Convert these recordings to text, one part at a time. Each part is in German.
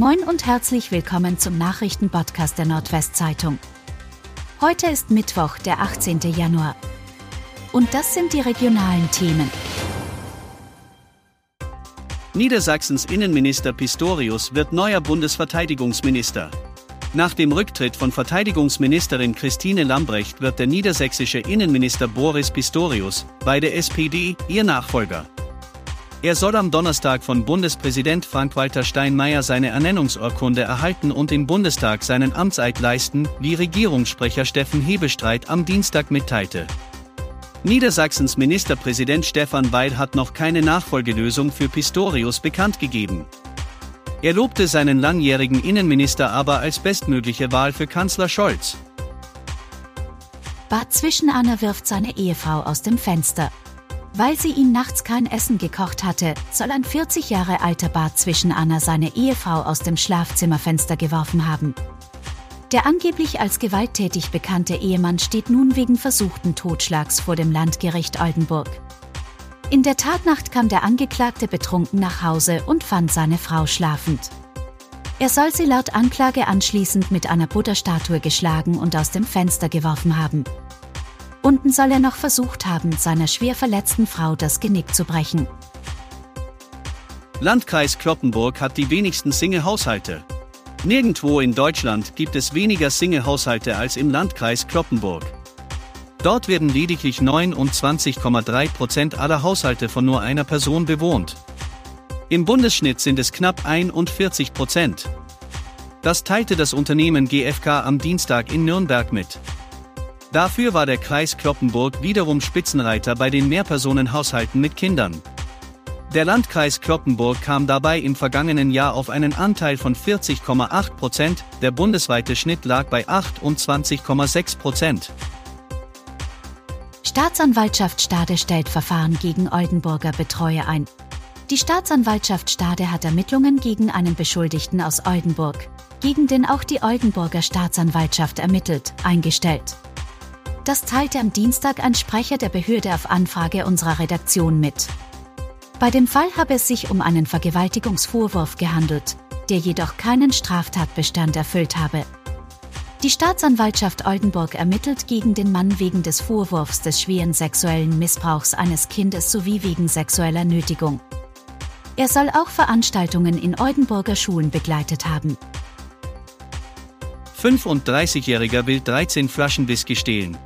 Moin und herzlich willkommen zum Nachrichtenpodcast der Nordwestzeitung. Heute ist Mittwoch, der 18. Januar. Und das sind die regionalen Themen. Niedersachsens Innenminister Pistorius wird neuer Bundesverteidigungsminister. Nach dem Rücktritt von Verteidigungsministerin Christine Lambrecht wird der niedersächsische Innenminister Boris Pistorius, bei der SPD, ihr Nachfolger. Er soll am Donnerstag von Bundespräsident Frank-Walter Steinmeier seine Ernennungsurkunde erhalten und im Bundestag seinen Amtseid leisten, wie Regierungssprecher Steffen Hebestreit am Dienstag mitteilte. Niedersachsens Ministerpräsident Stefan Weil hat noch keine Nachfolgelösung für Pistorius bekannt gegeben. Er lobte seinen langjährigen Innenminister aber als bestmögliche Wahl für Kanzler Scholz. Bad Zwischenahner wirft seine Ehefrau aus dem Fenster. Weil sie ihm nachts kein Essen gekocht hatte, soll ein 40 Jahre alter Bart zwischen Anna seine Ehefrau aus dem Schlafzimmerfenster geworfen haben. Der angeblich als gewalttätig bekannte Ehemann steht nun wegen versuchten Totschlags vor dem Landgericht Oldenburg. In der Tatnacht kam der Angeklagte betrunken nach Hause und fand seine Frau schlafend. Er soll sie laut Anklage anschließend mit einer Butterstatue geschlagen und aus dem Fenster geworfen haben. Unten soll er noch versucht haben, seiner schwer verletzten Frau das Genick zu brechen. Landkreis Kloppenburg hat die wenigsten Single-Haushalte. Nirgendwo in Deutschland gibt es weniger Single-Haushalte als im Landkreis Kloppenburg. Dort werden lediglich 29,3 Prozent aller Haushalte von nur einer Person bewohnt. Im Bundesschnitt sind es knapp 41 Prozent. Das teilte das Unternehmen GfK am Dienstag in Nürnberg mit. Dafür war der Kreis Kloppenburg wiederum Spitzenreiter bei den Mehrpersonenhaushalten mit Kindern. Der Landkreis Kloppenburg kam dabei im vergangenen Jahr auf einen Anteil von 40,8 Prozent, der bundesweite Schnitt lag bei 28,6 Prozent. Staatsanwaltschaft Stade stellt Verfahren gegen Oldenburger Betreuer ein. Die Staatsanwaltschaft Stade hat Ermittlungen gegen einen Beschuldigten aus Oldenburg, gegen den auch die Oldenburger Staatsanwaltschaft ermittelt, eingestellt. Das teilte am Dienstag ein Sprecher der Behörde auf Anfrage unserer Redaktion mit. Bei dem Fall habe es sich um einen Vergewaltigungsvorwurf gehandelt, der jedoch keinen Straftatbestand erfüllt habe. Die Staatsanwaltschaft Oldenburg ermittelt gegen den Mann wegen des Vorwurfs des schweren sexuellen Missbrauchs eines Kindes sowie wegen sexueller Nötigung. Er soll auch Veranstaltungen in Oldenburger Schulen begleitet haben. 35-Jähriger will 13 Flaschen Whisky stehlen.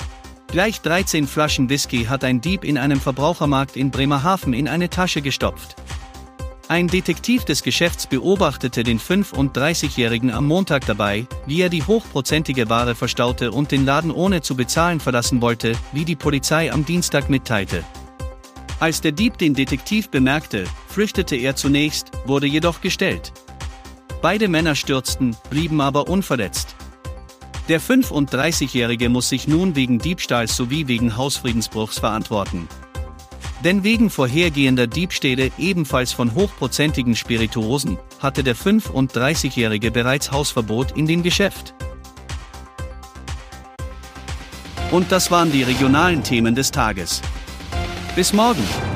Gleich 13 Flaschen Whisky hat ein Dieb in einem Verbrauchermarkt in Bremerhaven in eine Tasche gestopft. Ein Detektiv des Geschäfts beobachtete den 35-Jährigen am Montag dabei, wie er die hochprozentige Ware verstaute und den Laden ohne zu bezahlen verlassen wollte, wie die Polizei am Dienstag mitteilte. Als der Dieb den Detektiv bemerkte, flüchtete er zunächst, wurde jedoch gestellt. Beide Männer stürzten, blieben aber unverletzt. Der 35-Jährige muss sich nun wegen Diebstahls sowie wegen Hausfriedensbruchs verantworten. Denn wegen vorhergehender Diebstähle ebenfalls von hochprozentigen Spirituosen hatte der 35-Jährige bereits Hausverbot in dem Geschäft. Und das waren die regionalen Themen des Tages. Bis morgen!